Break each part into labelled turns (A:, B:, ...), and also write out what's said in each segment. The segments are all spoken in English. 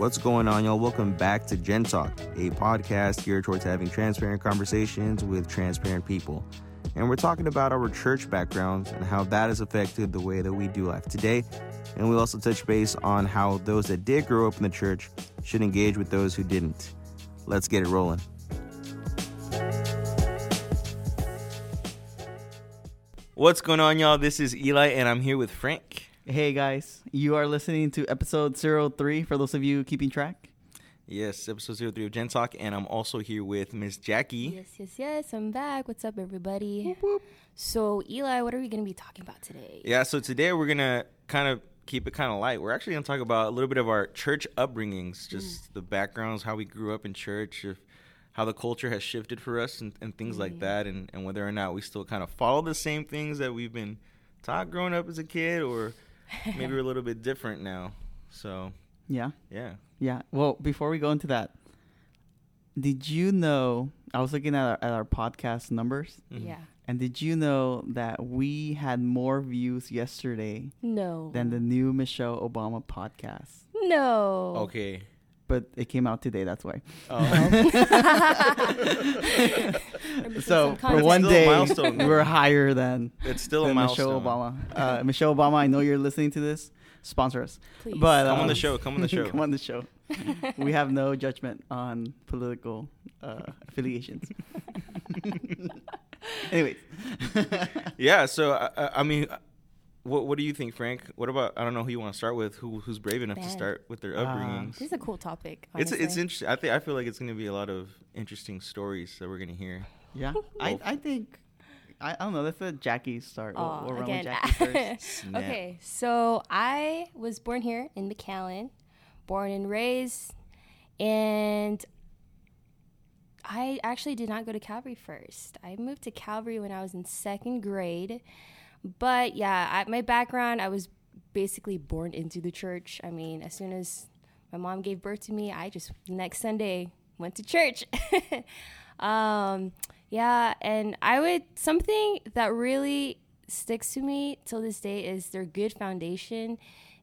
A: What's going on, y'all? Welcome back to Gen Talk, a podcast geared towards having transparent conversations with transparent people. And we're talking about our church backgrounds and how that has affected the way that we do life today. And we also touch base on how those that did grow up in the church should engage with those who didn't. Let's get it rolling. What's going on, y'all? This is Eli, and I'm here with Frank.
B: Hey guys, you are listening to episode 03 for those of you keeping track.
A: Yes, episode 03 of Gen Talk, and I'm also here with Miss Jackie.
C: Yes, yes, yes. I'm back. What's up, everybody? So, Eli, what are we going to be talking about today?
A: Yeah, so today we're going to kind of keep it kind of light. We're actually going to talk about a little bit of our church upbringings, mm. just the backgrounds, how we grew up in church, if, how the culture has shifted for us, and, and things like mm. that, and, and whether or not we still kind of follow the same things that we've been taught growing up as a kid, or maybe we're a little bit different now. So,
B: Yeah,
A: yeah.
B: yeah. Well, before we go into that, did you know? I was looking at our, at our podcast numbers,
A: Mhm.
C: Yeah.
B: and did you know that we had more views yesterday
C: No.
B: than the new Michelle Obama podcast?
C: no.
A: Okay.
B: But it came out today. That's why.
A: Um,
B: So for one day,
A: milestone,
B: we
A: though.
B: were higher than,
A: it's still a
B: than
A: milestone.
B: Michelle Obama. Uh, Michelle Obama, I know you're listening to this. Sponsor us.
C: Please.
B: But
A: Come on
B: um,
A: the show. Come on the show.
B: come on the show. we have no judgment on political uh, affiliations. Anyways,
A: Yeah. So I, I- I mean, what what do you think, Frank? What about I don't know who you want to start with. Who who's brave enough to start with their
B: Uh.
C: This is a cool topic.
A: it's it's interesting. I think I feel like it's going to be a lot of interesting stories that we're going to hear.
B: yeah, I, I think I, I don't know. Let's let Jackie start. We'll, we'll run
C: again.
B: with Jackie first.
C: Okay, so I was born here in McAllen, born and raised, and I actually did not go to Calvary first. I moved to Calvary when I was in second grade. But yeah, I, my background, I was basically born into the church. I mean, as soon as my mom gave birth to me, I just next Sunday went to church. um, yeah, and I would something that really sticks to me till this day is their good foundation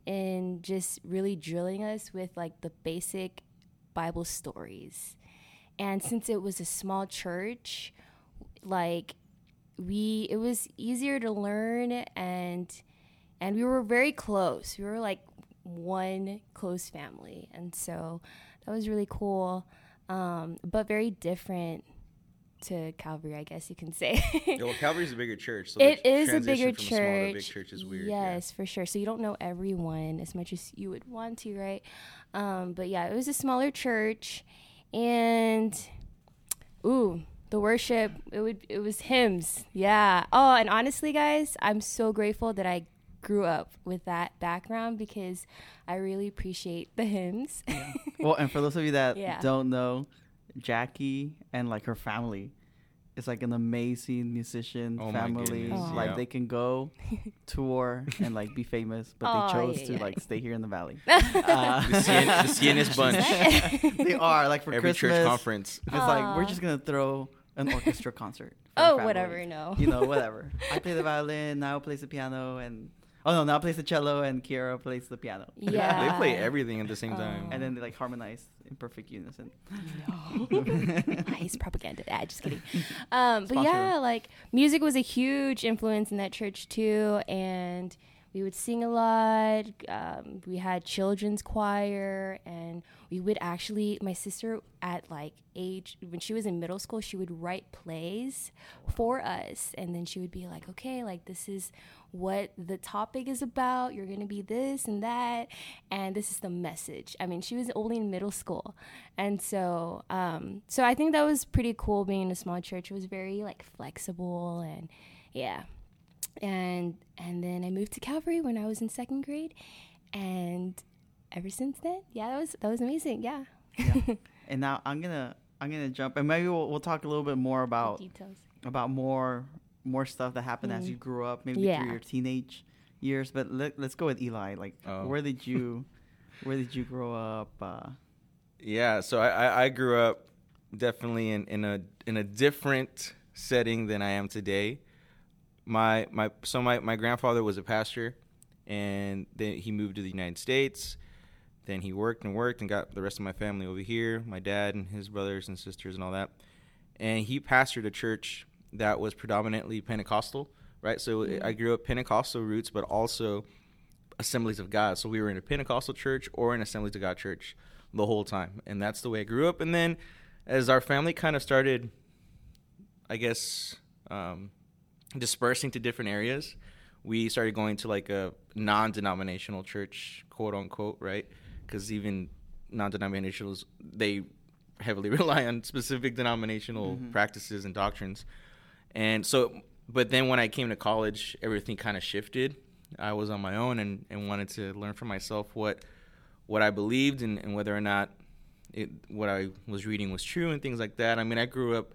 C: in just really drilling us with like the basic Bible stories. And since it was a small church, like we it was easier to learn and and we were very close. We were like one close family. And so that was really cool. Um, but very different to Calvary, I guess you can say.
A: Yeah, well, Calvary's a bigger church. So
C: it is a bigger
A: from small to
C: church.
A: big church is weird. yeah.
C: Yes, for sure. So you don't know everyone as much as you would want to, right? Um, but yeah, it was a smaller church, and ooh, the worship it would it was hymns. Yeah. Oh, and honestly, guys, I'm so grateful that I grew up with that background because I really appreciate the hymns.
B: well, and for those of you that
C: Yeah.
B: don't know, Jackie and like her family is like an amazing musician
A: Oh
B: family.
A: goodness,
B: Like
A: yeah.
B: they can go tour and like be famous, but
C: Aw,
B: they chose
C: yeah,
B: to
C: yeah.
B: like stay here in the valley. Uh,
A: The Cien- the Cienist bunch.
B: they are like for
A: Every
B: Christmas.
A: church conference.
B: It's like we're just gonna throw an orchestra concert.
C: oh,
B: family.
C: whatever, no.
B: You know, whatever. I play the violin. Now plays the piano, and oh no, now plays the cello, and Kiera plays the piano.
C: Yeah.
A: They play everything at the same time.
B: and then they like harmonize in perfect unison.
C: No, nice propaganda. Ah, just kidding. Um, but
B: Sponsor.
C: yeah, like music was a huge influence in that church too, and we would sing a lot. Um, we had children's choir, and we would actually. My sister at like age when she was in middle school, she would write plays for us, and then she would be like, "Okay, like this is." what the topic is about. You're going to be this and that. And this is the message. I mean, she was only in middle school. And so, um, so I think that was pretty cool being in a small church. It was very like flexible and yeah. And, and then I moved to Calvary when I was in second grade. And ever since then, yeah, that was, that was amazing. Yeah.
B: Yeah. and now I'm gonna I'm gonna jump, and maybe we'll, we'll talk a little bit more about
C: Details.
B: about more more stuff that happened as
C: Mm.
B: you grew up, maybe
C: Yeah.
B: through your teenage years. But let, let's go with Eli. Like,
A: Oh.
B: where did you where did you grow up? Uh,
A: Yeah, so I, I, I grew up definitely in, in a in a different setting than I am today. My my so my, my grandfather was a pastor and then he moved to the United States. then he worked and worked and got the rest of my family over here, my dad and his brothers and sisters and all that. And he pastored a church that was predominantly Pentecostal, right? So
C: Mm-hmm.
A: I grew up Pentecostal roots, but also Assemblies of God. So we were in a Pentecostal church or an Assemblies of God church the whole time. And that's the way I grew up. And then as our family kind of started, I guess, um, dispersing to different areas, we started going to like a non denominational church, quote unquote, right? Because even non denominationals, they heavily rely on specific denominational mm-hmm. practices and doctrines. And so, but then when I came to college, everything kind of shifted. I was on my own and, and wanted to learn for myself what what I believed and, and whether or not it, what I was reading was true and things like that. I mean, I grew up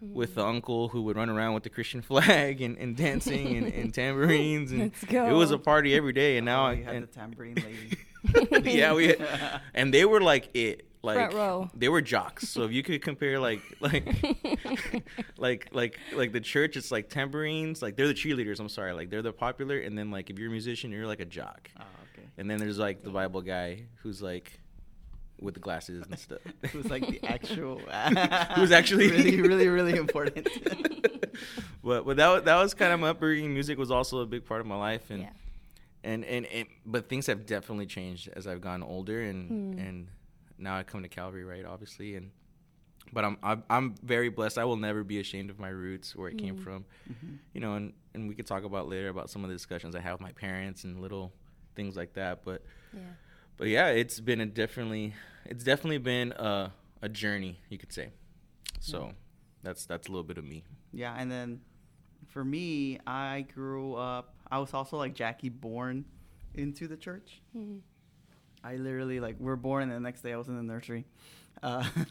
A: with the mm. uncle who would run around with the Christian flag and, and dancing and, and tambourines, and
C: Let's go.
A: it was a party every day. And now
B: Oh,
A: I
B: you had
A: and,
B: the tambourine lady.
A: yeah, we had, and they were like it, like
C: Front row.
A: they were jocks. So if you could compare like like like like like the church, it's like tambourines, like they're the cheerleaders. I'm sorry, like they're the popular, and then like if you're a musician, you're like a jock.
B: oh, okay.
A: And then there's like the Bible guy who's like with the glasses and stuff.
B: It was like the actual.
A: it was actually-
B: really, really, really important.
A: but but that was, that was kind of my upbringing. Music was also a big part of my life, and
C: Yeah.
A: and, and and but things have definitely changed as I've gotten older, and
C: Hmm.
A: and now I come to Calvary, right? Obviously, and but I'm I'm, I'm very blessed. I will never be ashamed of my roots, where it came
C: Mm.
A: from,
B: Mhm.
A: you know. And and we could talk about later about some of the discussions I have with my parents and little things like that. But
C: Yeah.
A: But yeah, it's been a definitely it's definitely been a a journey, you could say. So that's that's a little bit of me.
B: Yeah, and then for me, I grew up. I was also like Jackie, born into the church.
C: Mhm.
B: I literally like we're born, and the next day I was in the nursery. Uh,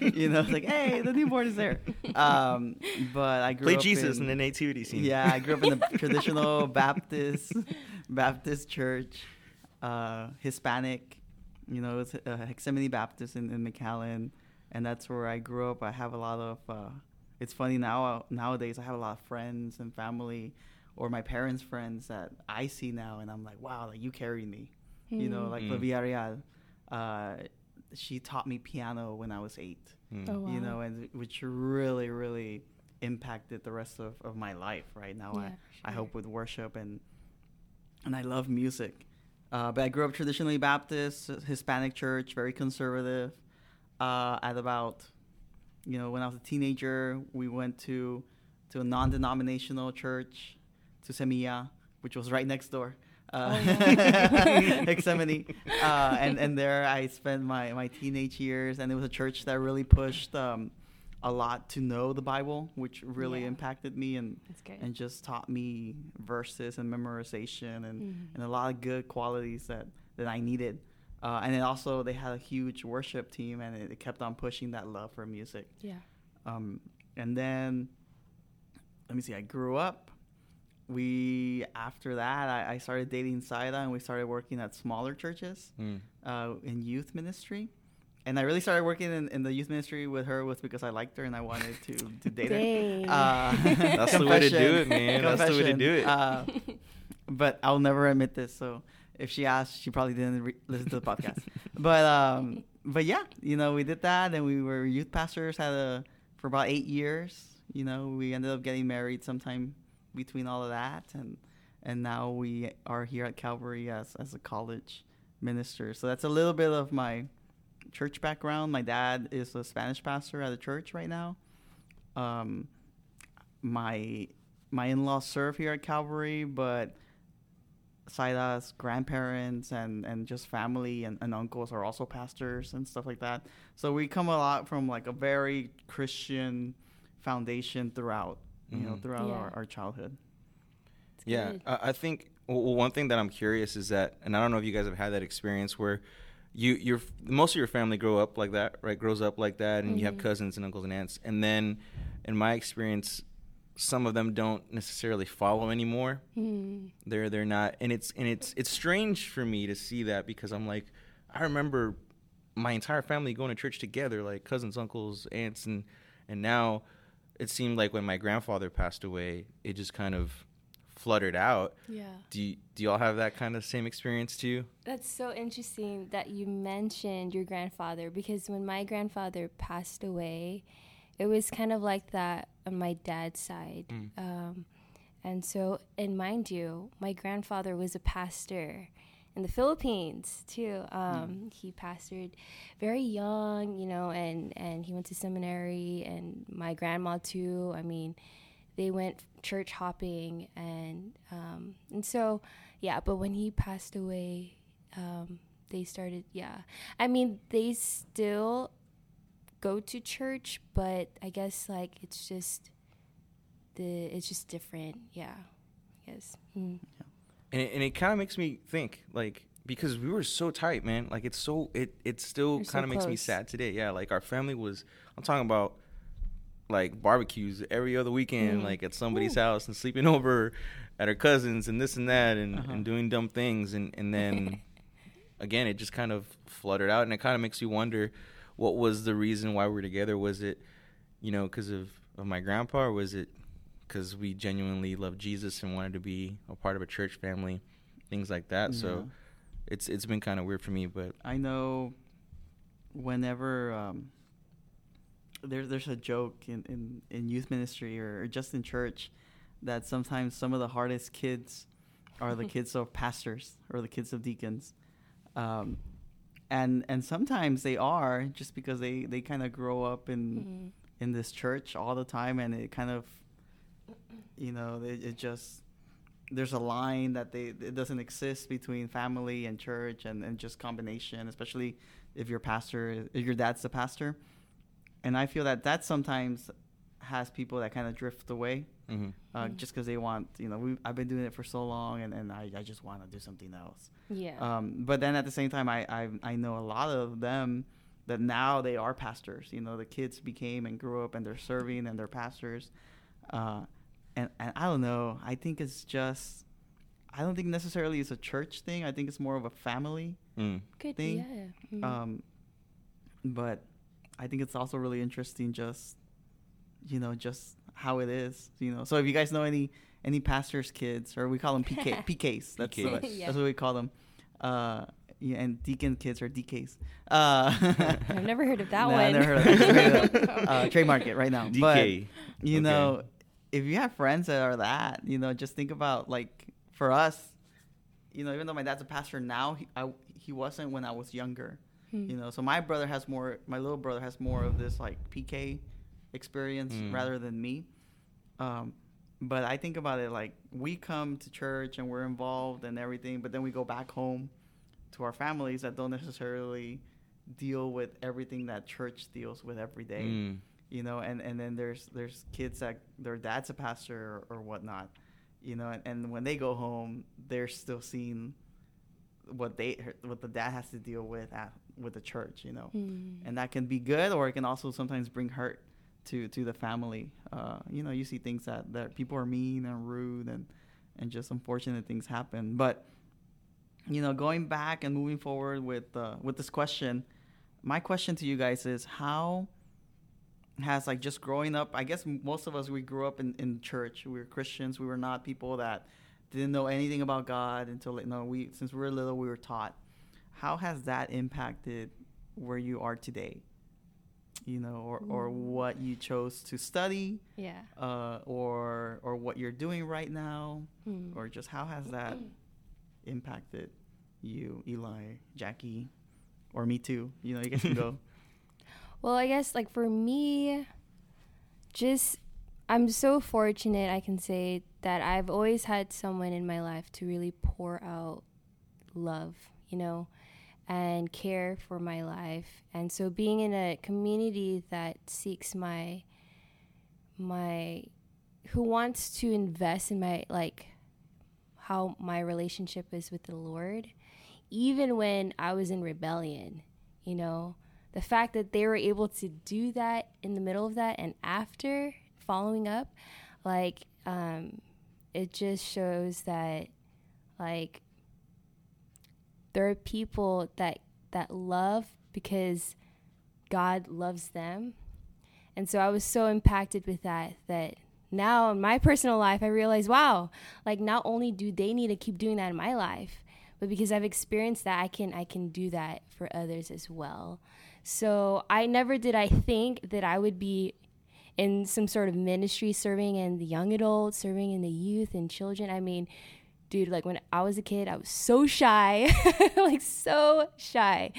B: you know, it's like, hey, the newborn is there. Um, but I grew
A: Play
B: up
A: Jesus
B: in,
A: in the nativity scene.
B: Yeah, I grew up in the traditional Baptist Baptist church, uh, Hispanic. You know, it's uh, Getsemaní Baptist in, in McAllen, and that's where I grew up. I have a lot of. Uh, it's funny now nowadays. I have a lot of friends and family, or my parents' friends that I see now, and I'm like, wow, like you carried me. You know,
C: Mm.
B: like
A: Mm.
B: the Villarreal. Uh, she taught me piano when I was eight
A: Mm.
C: Oh, wow.
B: you know, and which really, really impacted the rest of, of my life. Right now,
C: Yeah,
B: I, I
C: sure.
B: hope with worship and and I love music. Uh, but I grew up traditionally Baptist, Hispanic church, very conservative. Uh, at about, you know, when I was a teenager, we went to to a non-denominational church, to Semilla, which was right next door. Uh,
C: Oh.
B: Uh, and, and there I spent my, my teenage years, and it was a church that really pushed um, a lot to know the Bible, which really
C: Yeah.
B: impacted me and, and just taught me verses and memorization and,
C: Mhm.
B: and a lot of good qualities that, that I needed. Uh, and then also they had a huge worship team, and it, it kept on pushing that love for music.
C: yeah.
B: Um, and then, let me see, I grew up. We, after that, I, I started dating Saida and we started working at smaller churches
A: Mm.
B: uh, in youth ministry. And I really started working in, in the youth ministry with her was because I liked her and I wanted to, to date
C: Dang.
B: her. Uh,
A: That's the way to do it, man. That's the way to do it.
B: Uh, but I'll never admit this. So if she asked, she probably didn't re- listen to the podcast. but um, but yeah, you know, we did that, and we were youth pastors had a for about eight years. You know, we ended up getting married sometime between all of that, and and now we are here at Calvary as as a college minister. So that's a little bit of my church background. My dad is a Spanish pastor at a church right now. Um, my my in-laws serve here at Calvary, but Saida's grandparents and, and just family and, and uncles are also pastors and stuff like that. So we come a lot from like a very Christian foundation throughout, you know,
A: Mhm.
B: throughout
C: Yeah.
B: our, our childhood.
C: It's
A: Yeah. I, I think well, one thing that I'm curious is that, and I don't know if you guys have had that experience where you your most of your family grow up like that, right? Grows up like that, and you have
C: Mhm.
A: cousins and uncles and aunts, and then, in my experience, some of them don't necessarily follow anymore.
C: Mm.
A: They're they're not, and it's and it's it's strange for me to see that because I'm like, I remember my entire family going to church together, like cousins, uncles, aunts, and and now it seemed like when my grandfather passed away, it just kind of fluttered out.
C: Yeah.
A: Do you, do y'all have that kind of same experience too?
C: That's so interesting that you mentioned your grandfather because when my grandfather passed away, it was kind of like that on my dad's side.
A: Mm.
C: Um, and so, and mind you, my grandfather was a pastor in the Philippines too. Um, He pastored very young, you know, and, and he went to seminary, and my grandma too. I mean, they went church hopping, and um, and so yeah. But when he passed away, um, they started. Yeah, I mean, they still go to church, but I guess like it's just the it's just different. Yeah, I guess. Mm.
A: and it, and it kind of makes me think like because we were so tight man like it's so it it still
C: so
A: kind of makes me sad today yeah like our family was i'm talking about like barbecues every other weekend
C: Mhm.
A: like at somebody's house and sleeping over at her cousins and this and that and,
B: Uh-huh.
A: and doing dumb things. And and then again it just kind of fluttered out. And it kind of makes you wonder what was the reason why we were together. Was it you know because of, of my grandpa? Or was it because we genuinely loved jesus and wanted to be a part of a church family? Things like that. So it's it's been kind of weird for me but
B: I know whenever um, there's there's a joke in, in, in youth ministry or, or just in church that sometimes some of the hardest kids are the kids of pastors or the kids of deacons. Um, and and sometimes they are just because they, they kind of grow up in
C: Mhm.
B: in this church all the time and it kind of you know it, it just there's a line that they it doesn't exist between family and church and, and just combination especially if your pastor if your dad's the pastor and i feel that that sometimes has people that kind of drift away
A: mhm.
B: uh,
C: Mhm.
B: just because they want you know we, i've been doing it for so long and, and I, I just want to do something else
C: Yeah.
B: um, but then at the same time, I, I I know a lot of them that now they are pastors. You know, the kids became and grew up and they're serving and they're pastors. Uh, and and I don't know. I think it's just. I don't think necessarily it's a church thing. I think it's more of a family.
A: Mm.
C: Good.
B: thing,
C: Yeah. Mhm.
B: Um, but I think it's also really interesting. Just you know, just how it is. You know, so if you guys know any any pastors' kids, or we call them PK, PKs. That's
A: PKs.
B: what,
C: Yeah.
B: that's what we call them. Uh, yeah, and deacon kids are DKs. Uh,
C: I've never heard of that
B: Nah,
C: one.
B: I never heard of that. Just made uh, trademark it right now. But
A: DK.
B: you
A: Okay.
B: know, if you have friends that are that, you know, just think about like for us, you know, even though my dad's a pastor now, he, I, he wasn't when I was younger.
C: Hmm.
B: You know, so my brother has more. My little brother has more of this like PK experience
A: Mm.
B: rather than me. Um, but I think about it like we come to church and we're involved and everything, but then we go back home to our families that don't necessarily deal with everything that church deals with every day
A: Mm.
B: you know and and then there's there's kids that their dad's a pastor or, or whatnot you know and, and when they go home they're still seeing what they what the dad has to deal with at with the church you know?
C: Hmm.
B: and that can be good or it can also sometimes bring hurt to to the family. Uh you know you see things that that people are mean and rude and and just unfortunate things happen. But you know going back and moving forward with uh with this question my question to you guys is how has like just growing up i guess most of us we grew up in, in church. We were christians. We were not people that didn't know anything about god until you know we since we were little we were taught how has that impacted where you are today you know or, or
C: Mm.
B: what you chose to study
C: Yeah.
B: uh, or or what you're doing right now
C: Hmm.
B: or just how has that impacted you eli jackie or me too you know you guys can go
C: Well, I guess like for me, just I'm so fortunate I can say that I've always had someone in my life to really pour out love, you know, and care for my life. And so being in a community that seeks my my who wants to invest in my like how my relationship is with the Lord, even when I was in rebellion, you know, the fact that they were able to do that in the middle of that and after following up, like, um, it just shows that, like, there are people that that love because God loves them, and so I was so impacted with that that now in my personal life, I realize, wow, like not only do they need to keep doing that in my life, but because I've experienced that, I can I can do that for others as well. So I never did I think that I would be in some sort of ministry serving in the young adults, serving in the youth and children. I mean, dude, like when I was a kid, I was so shy, like so shy.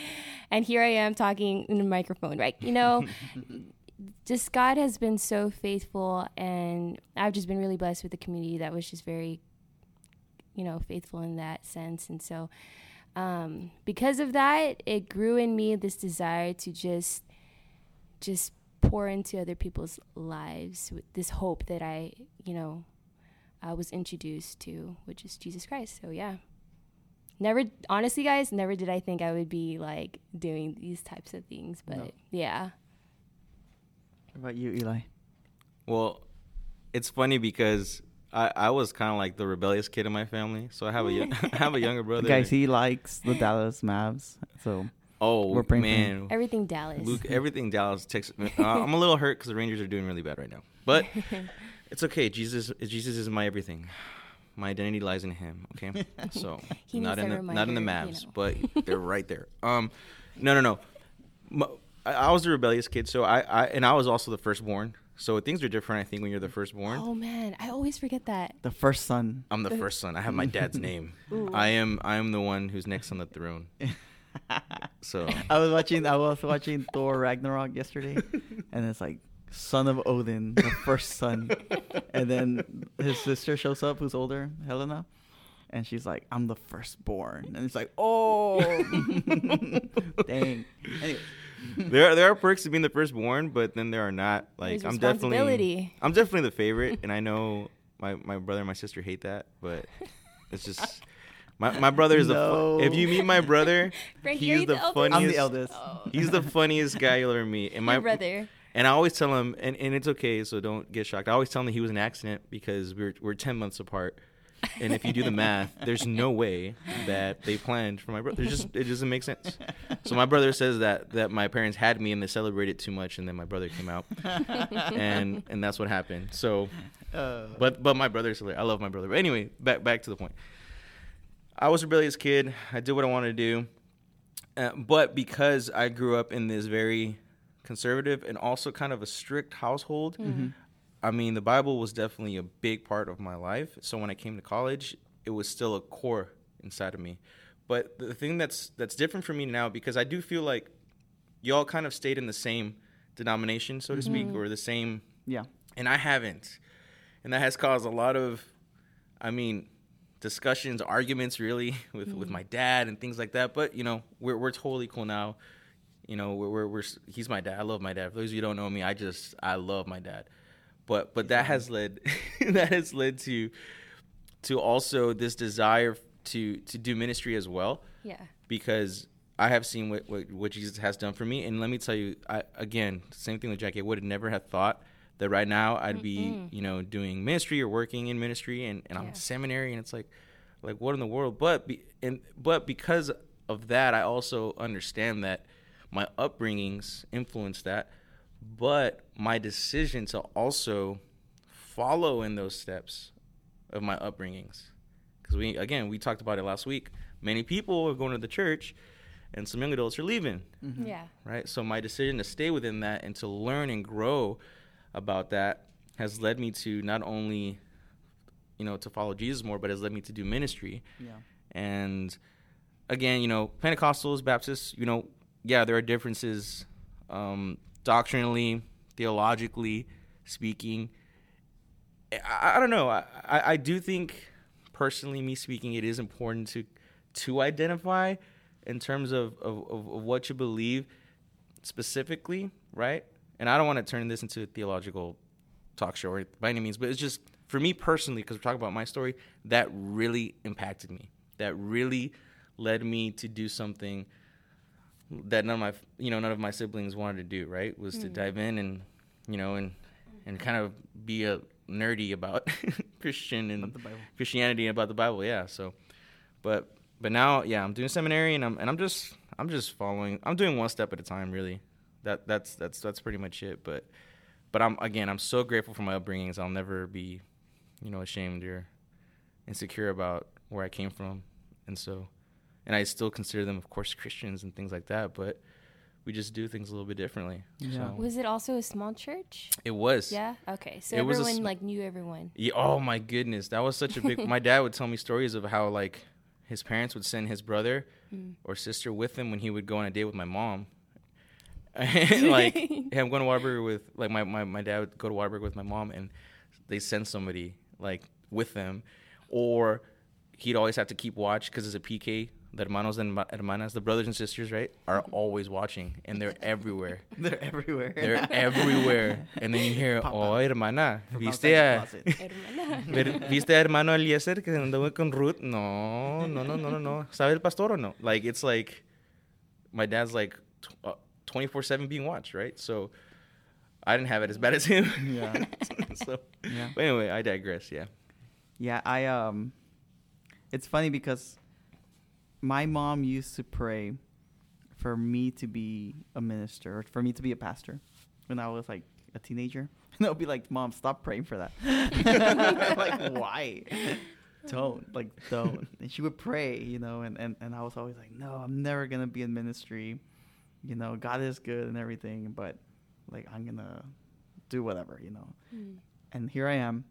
C: And here I am talking in a microphone, right? You know, just God has been so faithful, and I've just been really blessed with the community that was just very, you know, faithful in that sense. And so, um, because of that, it grew in me this desire to just, just pour into other people's lives with this hope that I, you know, I was introduced to, which is Jesus Christ. So yeah. Never honestly guys, never did I think I would be like doing these types of things, but
B: No.
C: yeah.
B: What about you, Eli?
A: Well, it's funny because I, I was kind of like the rebellious kid in my family. So I have a have a younger brother.
B: Guys, he likes the Dallas Mavs, so
A: oh
B: we're praying
A: man,
C: Everything Dallas.
A: Luke, everything Dallas, Texas. Uh, I'm a little hurt because the Rangers are doing really bad right now, but it's okay. Jesus, Jesus is my everything. My identity lies in Him. Okay, so
C: He
A: not in
C: that
A: the not in the
C: reminder,
A: Mavs,
C: you know.
A: but they're right there. Um, no, no, no. I was a rebellious kid, so I, I and I was also the firstborn. So things are different, I think, when you're the firstborn.
C: Oh man, I always forget that.
B: the first son.
A: I'm the first son. I have my dad's name. I am I am the one who's next on the throne. So
B: I was watching. I was watching Thor Ragnarok yesterday, and it's like son of Odin, the first son, and then his sister shows up, who's older, Helena, and she's like, "I'm the firstborn," and it's like, "Oh, dang." Anyway,
A: there are, there are perks to being the firstborn, but then there are not. Like
C: There's
A: I'm definitely. I'm definitely the favorite, and I know my my brother and my sister hate that, but it's just. My, my brother is the
B: No.
A: fu- if you meet my brother,
C: Frank,
A: he's the
C: the
A: funniest.
B: I'm the eldest.
C: Oh.
A: He's the funniest guy you'll ever meet. And my
C: Your brother.
A: And I always tell him, and, and it's okay, so don't get shocked. I always tell him that he was an accident because we're we're ten months apart, and if you do the math, there's no way that they planned for my brother. It's just it doesn't make sense. So my brother says that that my parents had me and they celebrated too much, and then my brother came out, and and that's what happened. So,
B: Uh,
A: but but my brother's hilarious. I love my brother. But anyway, back back to the point. I was a rebellious kid. I did what I wanted to do. Uh, but because I grew up in this very conservative and also kind of a strict household, mm-hmm. Mm-hmm. I mean, the Bible was definitely a big part of my life. So when I came to college, it was still a core inside of me. But the thing that's that's different for me now because I do feel like y'all kind of stayed in the same denomination, so to mm-hmm. speak, or the same
B: yeah,
A: and I haven't. And that has caused a lot of, I mean, discussions, arguments, really, with with my dad and things like that. But you know, we're we're totally cool now. You know, we're, we're we're he's my dad. I love my dad. For those of you who don't know me, I just I love my dad. But but that has led that has led to to also this desire to to do ministry as well
C: Yeah.
A: because I have seen what, what, what Jesus has done for me. And let me tell you, I, again, same thing with Jackie. I would have never have thought that right now I'd be, you know, doing ministry or working in ministry and, and I'm in seminary and it's like, like what in the world? But, be, and, but because of that, I also understand that my upbringings influenced that. But my decision to also follow in those steps of my upbringings because we again we talked about it last week many people are going to the church and some young adults are leaving mm-hmm.
C: Yeah.
A: right so my decision to stay within that and to learn and grow about that has led me to not only you know to follow jesus more but has led me to do ministry
B: yeah.
A: and again, you know, Pentecostals, Baptists, you know, yeah, there are differences um, doctrinally, theologically speaking. I, I don't know. I, I, do think, personally, me speaking, it is important to to identify in terms of, of, of, of what you believe specifically, right? And I don't want to turn this into a theological talk show or by any means, but it's just for me personally, because we're talking about my story, that really impacted me. That really led me to do something that none of my you know none of my siblings wanted to do. Right? Was to hmm. dive in and you know and and kind of be a nerdy about Christian and
B: About the Bible.
A: Christianity and about the Bible. Yeah. So, but but now yeah, I'm doing seminary and I'm and I'm just I'm just following. I'm doing one step at a time, really. That that's that's that's pretty much it. But but I'm again, I'm so grateful for my upbringings. I'll never be, you know, ashamed or insecure about where I came from, and so, and I still consider them, of course, Christians and things like that. But we just do things a little bit differently.
B: Yeah.
A: So
C: Was it also a small church?
A: it was.
C: Yeah. Okay. So
A: It was a
C: everyone
A: sm-
C: like knew everyone.
A: Yeah, oh my goodness, that was such a big. my dad would tell me stories of how like his parents would send his brother
C: Mm.
A: or sister with him when he would go on a date with my mom. like hey, I'm going to Whataburger with like my, my, my dad would go to Whataburger with my mom and they send somebody like with them, or he'd always have to keep watch because it's a PK. The hermanos and hermanas, the brothers and sisters, right, are always watching and they're everywhere.
B: They're everywhere.
A: They're everywhere, and then you hear,
B: Pop
A: "Oh, hermana, viste a,
B: closet.
C: Hermana.
A: Ver- ¿Viste a hermano Eliezer que andaba con Ruth? No, no, no, no, no, no. ¿Sabe el pastor o no? Like, it's like, my dad's like 24 7 being watched, right? So, I didn't have it as bad as him.
B: Yeah.
A: so,
B: Yeah.
A: but anyway, I digress, yeah.
B: Yeah, I um it's funny because my mom used to pray for me to be a minister or for me to be a pastor when I was like a teenager. And I'll be like, "Mom, stop praying for that." like, why? Don't like don't. And she would pray, you know, and, and and I was always like, "No, I'm never gonna be in ministry." You know, God is good and everything, but like I'm gonna do whatever, you know.
C: Mm.
B: And here I am.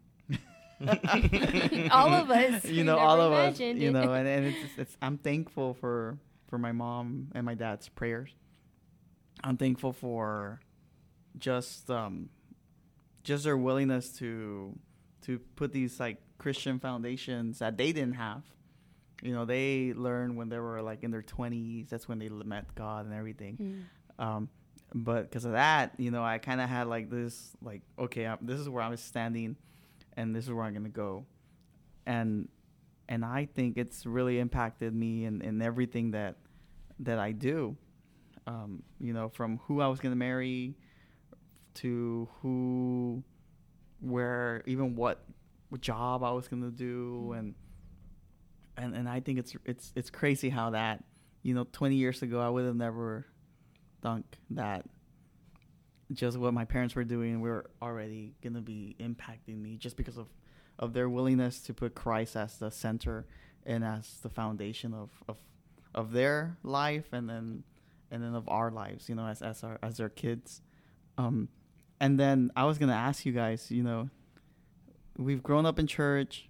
C: All of us.
B: you know, all of us. You know, and, and it's, it's I'm thankful for for my mom and my dad's prayers. I'm thankful for just um just their willingness to to put these like Christian foundations that they didn't have. You know, they learned when they were like in their 20s. That's when they met God and everything.
C: Mm.
B: Um, but because of that, you know, I kind of had like this, like, okay, i this is where I'm standing, and this is where I'm gonna go, and and I think it's really impacted me in, in everything that that I do. Um, you know, from who I was gonna marry to who, where, even what, what job I was gonna do, and and and I think it's it's it's crazy how that, you know, 20 years ago I would have never thunk that just what my parents were doing were already gonna be impacting me just because of of their willingness to put Christ as the center and as the foundation of of of their life and then and then of our lives you know as as our as their kids. Um and then I was gonna ask you guys you know we've grown up in church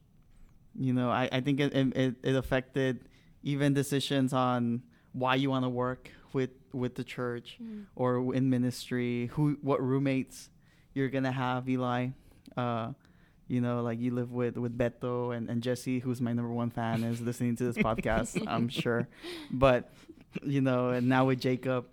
B: you know I, I think it, it it affected even decisions on why you want to work with with the church
C: Mm.
B: or in ministry who what roommates you're gonna have eli uh you know like you live with with beto and, and jesse who's my number one fan is listening to this podcast i'm sure but you know and now with jacob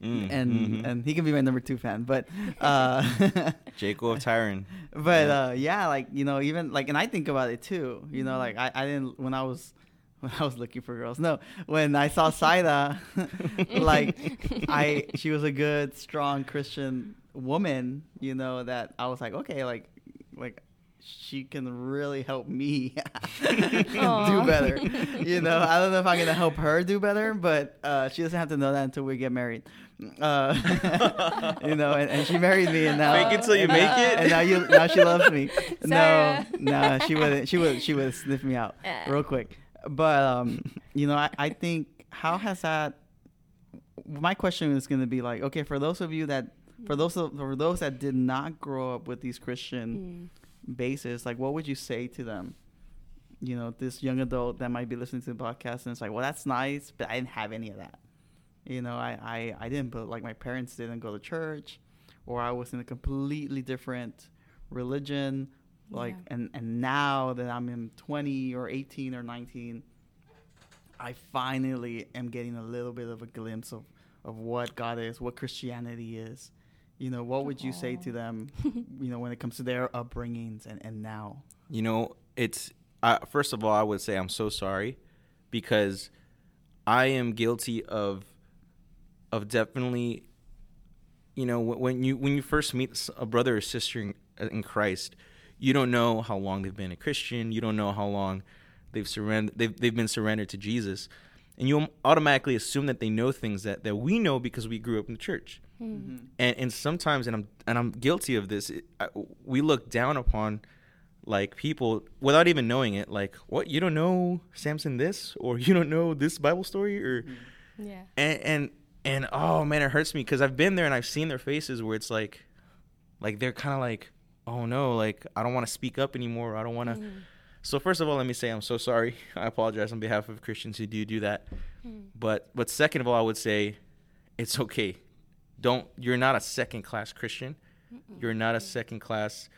A: Mm,
B: and
A: mhm.
B: and he can be my number two fan but uh
A: Jacob of Tyron.
B: but
A: Yeah.
B: uh yeah like you know even like and i think about it too you know like i, I didn't when i was when i was looking for girls no when i saw saida like i she was a good strong christian woman you know that i was like okay like like she can really help me do better you know i don't know if i'm gonna help her do better but uh she doesn't have to know that until we get married uh you know and, and she married me and now
A: Fake it till you
B: and-
A: make it.
B: and now you now she loves me no
C: Sarah.
B: no she wouldn't. she would she would sniff me out
C: Uh.
B: real quick but um you know i, I think how has that my question is going to be like okay for those of you that for those of, for those that did not grow up with these christian
C: Mm.
B: basis like what would you say to them? You know this young adult that might be listening to the podcast and it's like well that's nice but i didn't have any of that. You know i i, I didn't but like my parents didn't go to church or i was in a completely different religion like
C: Yeah.
B: and and now that i'm in 20 or 18 or 19 i finally am getting a little bit of a glimpse of of what god is what christianity is. You know what would you say to them you know when it comes to their upbringings and and now?
A: You know, it's uh, first of all, I would say I'm so sorry because I am guilty of of definitely, you know, when you when you first meet a brother or sister in, in Christ, you don't know how long they've been a Christian. You don't know how long they've surrendered. They've they've been surrendered to Jesus, and you automatically assume that they know things that that we know because we grew up in the church.
B: Mhm.
A: and and sometimes and I'm and I'm guilty of this. It, I, we look down upon like people without even knowing it. Like, what you don't know Samson this, or you don't know this Bible story, or
C: Yeah.
A: and and and oh man, it hurts me because I've been there and I've seen their faces where it's like, like they're kind of like, oh no, like I don't want to speak up anymore. I don't want to.
C: Mm.
A: So first of all, let me say I'm so sorry. I apologize on behalf of Christians who do do that.
C: Mm.
A: But but second of all, I would say it's okay. Don't you're not a second class Christian. You're not a second class,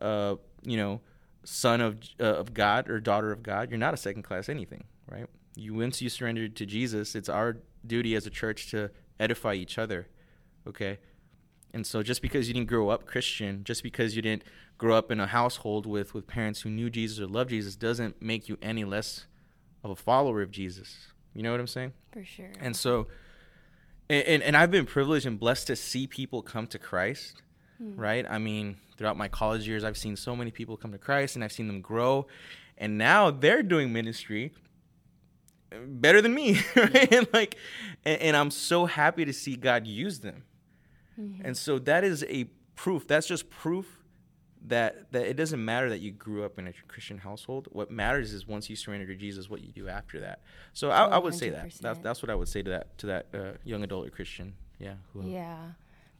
A: uh, you know, son of uh, of God or daughter of God. You're not a second class anything, right? You once you surrendered to Jesus, it's our duty as a church to edify each other, okay? And so just because you didn't grow up Christian, just because you didn't grow up in a household with with parents who knew Jesus or loved Jesus doesn't make you any less of a follower of Jesus. You know what I'm saying?
C: For sure.
A: And so, and, and, I've been privileged and blessed to see people come to Christ, hmm. right? I mean, throughout my college years, I've seen so many people come to Christ and I've seen them grow. And now they're doing ministry better than me, right? And like, and, and I'm so happy to see God use them. And so that is a proof. That's just proof that that it doesn't matter that you grew up in a Christian household. What matters is once you surrender to Jesus, what you do after that. So I, I would say that. That's that's what I would say to that to that uh, young adult or Christian. Yeah. who-
C: Yeah.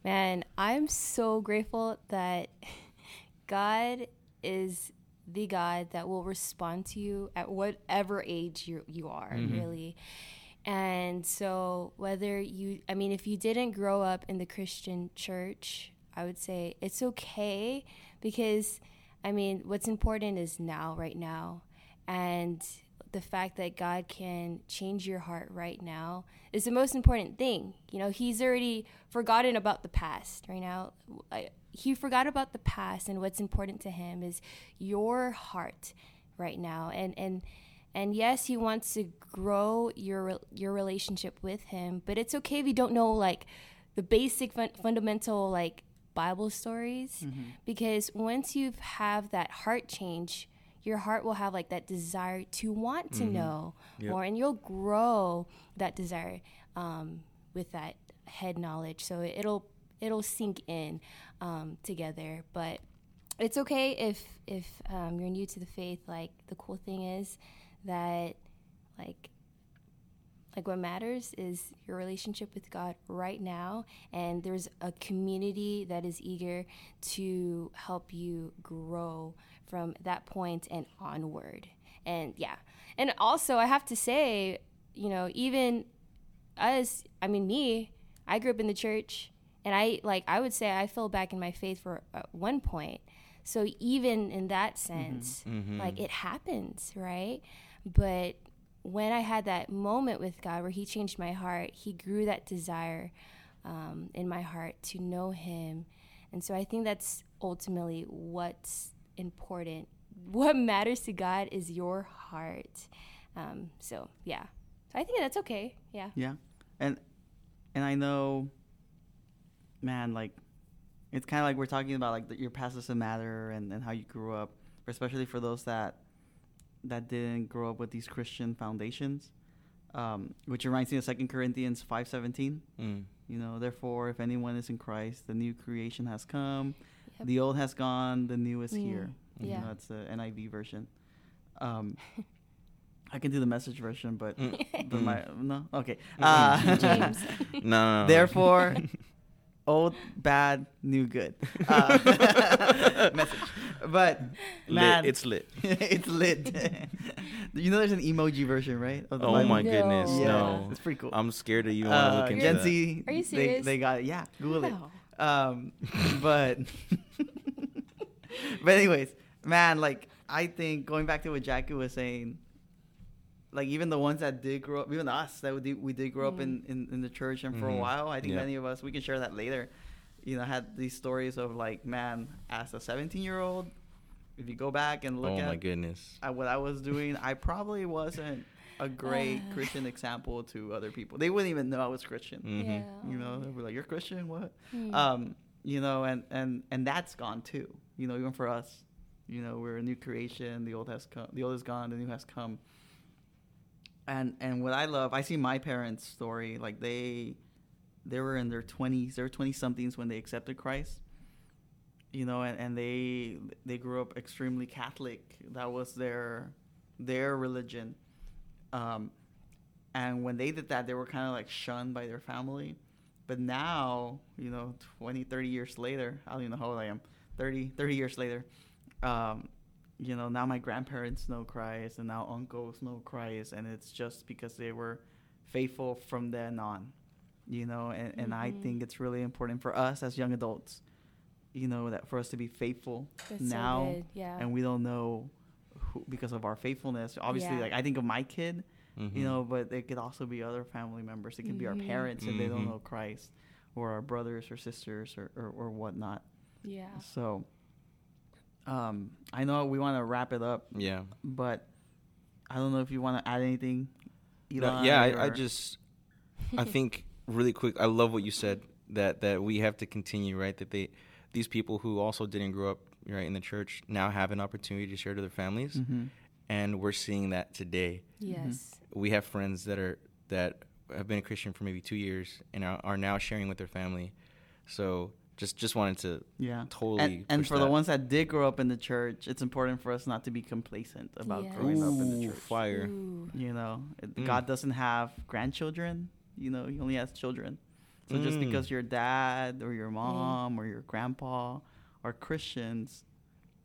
C: Man, I'm so grateful that God is the God that will respond to you at whatever age you you are,
A: Mhm.
C: really. And so whether you I mean if you didn't grow up in the Christian church, I would say it's okay because I mean what's important is now right now. And the fact that God can change your heart right now is the most important thing. You know, He's already forgotten about the past right now. He forgot about the past, and what's important to Him is your heart right now. And and and yes, He wants to grow your your relationship with Him, but it's okay if you don't know like the basic fun- fundamental like Bible stories, because once you have that heart change your heart will have like that desire to want to know
A: Yep.
C: more and you'll grow that desire um, with that head knowledge. So it'll it'll sink in um, together. But it's okay if if um, you're new to the faith like the cool thing is that like like what matters is your relationship with God right now and there's a community that is eager to help you grow from that point and onward. And yeah. And also I have to say, you know, even us, I mean me, I grew up in the church and I like I would say I fell back in my faith for uh, one point. So even in that sense,
A: Mhm.
C: like it happens, right? But when I had that moment with God where He changed my heart, He grew that desire um, in my heart to know Him. And so I think that's ultimately what's important. What matters to God is your heart. Um, so, yeah. So I think that's okay. Yeah.
B: Yeah, and and I know, man, like it's kind of like we're talking about like the, your past doesn't matter and, and how you grew up, especially for those that that didn't grow up with these Christian foundations. Um, which reminds me of Second Corinthians five seventeen.
A: Mm.
B: You know, therefore, if anyone is in Christ, the new creation has come,
C: Yep.
B: the old has gone, the new is
C: Mm,
B: here. You
C: yeah.
B: know, it's the NIV version. Um, I can do the message version, but
A: Mm.
B: but
A: Mm.
B: my no okay. Uh,
C: James.
A: No, no, no.
B: Therefore, old, bad, new, good. Uh, message. But man,
A: lit. It's lit.
B: it's lit. you know, there's an emoji version, right? Of the
A: Oh
B: Bible?
A: my
C: No.
A: goodness,
B: Yeah,
A: no.
B: it's pretty cool.
A: I'm scared to even want to
B: Uh,
A: look into
B: Gen
A: that.
B: Z,
C: Are you
B: they,
C: serious?
B: they got it. Yeah, Google it. Um, but but anyways, man, like I think going back to what Jackie was saying, like even the ones that did grow up, even us that we did, we did grow up in, in in the church, and for a
A: Mhm.
B: while, I think
A: Yeah.
B: many of us we can share that later. You know, had these stories of like, man, as a 17 year old, if you go back and look
A: Oh my
B: at,
A: goodness.
B: at what I was doing, I probably wasn't a great
C: Uh.
B: Christian example to other people. They wouldn't even know I was Christian.
A: Mhm.
C: Yeah.
B: You know, they were like, "You're Christian? What?"
C: Hmm.
B: um, you know, and and and that's gone too. You know, even for us, you know, we're a new creation. The old has come. The old is gone. The new has come. And and what I love, I see my parents' story. Like they they were in their 20s, they were 20 somethings when they accepted Christ. You know, and, and they they grew up extremely Catholic. That was their their religion. Um, and when they did that, they were kind of like shunned by their family. But now, you know, 20, 30 years later, I don't even know how old I am, 30, 30 years later, um, you know, now my grandparents know Christ and now uncles know Christ. And it's just because they were faithful from then on, you know, and, and I
C: Mhm.
B: think it's really important for us as young adults, you know, that for us to be faithful
C: That's
B: now
C: good, yeah.
B: and we don't know who, because of our faithfulness. Obviously,
C: Yeah.
B: like I think of my kid,
A: Mhm.
B: you know, but it could also be other family members. It could be our
C: Mhm.
B: parents if they don't
A: Mhm.
B: know Christ, or our brothers or sisters or, or, or whatnot.
C: yeah.
B: So, um, I know we want to wrap it up,
A: Yeah.
B: but I don't know if you want to add anything.
A: No, yeah, I, I just I think really quick. I love what you said that that we have to continue right. That they these people who also didn't grow up right in the church now have an opportunity to share to their families,
B: Mhm.
A: and we're seeing that today.
C: Yes.
A: We have friends that are that have been a Christian for maybe two years and are, are now sharing with their family. So just just wanted to
B: Yeah.
A: totally
B: And, and
A: push
B: for the ones that did grow up in the church, it's important for us not to be complacent about
C: Yes.
B: growing up in the church.
A: fire.
C: Ooh.
B: You know, it,
A: Mm.
B: God doesn't have grandchildren. You know, He only has children. So just
A: Mm.
B: because your dad or your mom or your grandpa are Christians,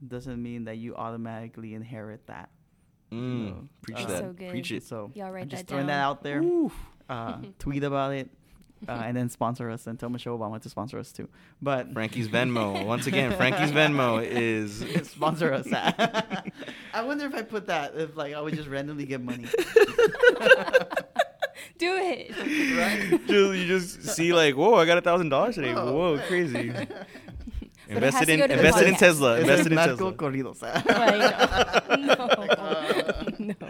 B: doesn't mean that you automatically inherit that.
A: Mm,
B: know,
A: preach
B: uh,
A: that.
C: So good.
A: Preach it.
B: So
C: Y'all write
B: I'm just
C: that
B: throwing that out there. Uh, tweet about it, uh, and then sponsor us and tell Michelle Obama to sponsor us too. But
A: Frankie's Venmo. Once again, Frankie's Venmo is
B: sponsor us. I wonder if I put that if like I would just randomly get money.
C: Do it.
B: Right?
A: Just- you just see like, whoa, I got a thousand dollars today.
B: Whoa.
A: Whoa, crazy.
C: But it has
A: invested in
C: go to the
A: invested in
C: podcast.
A: Tesla.
B: It's
A: Invested in
B: narco
A: Tesla.
B: corridos.
C: no. no.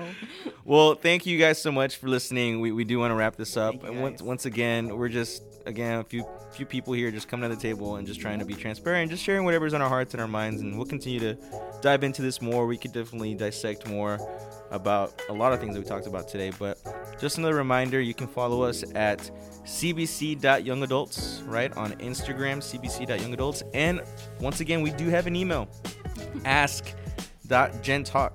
A: Well, thank you guys so much for listening. We, we do want to wrap this up. And once once again, we're just again a few few people here just coming to the table and just trying to be transparent, just sharing whatever's on our hearts and our minds, and we'll continue to dive into this more. We could definitely dissect more about a lot of things that we talked about today. But just another reminder, you can follow us at cbc.youngadults, right, on Instagram, cbc.youngadults. And once again, we do have an email, ask.gentalk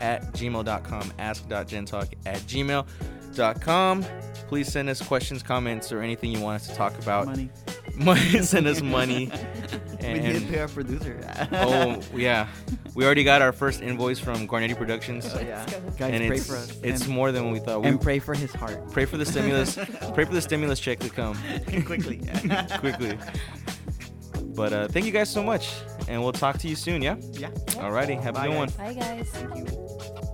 A: at gmail.com, ask.gentalk at gmail.com. Please send us questions, comments, or anything you want us to talk about.
B: Money.
A: Money. send us money.
B: we did
A: And-
B: pay our producer.
A: oh, yeah. We already got our first invoice from Garnetti Productions.
B: Oh, yeah.
C: Let's.
B: Guys,
A: and
B: pray
A: it's,
B: for us.
A: it's
B: and,
A: more than we thought. We
B: and pray for his heart.
A: pray for the stimulus. pray for the stimulus check to come
B: Quickly.
A: quickly. But uh, thank you guys so much, and we'll talk to you soon. Yeah.
B: Yeah.
A: Alrighty. Have
B: Bye,
A: a good one.
C: Bye, guys.
B: Thank you.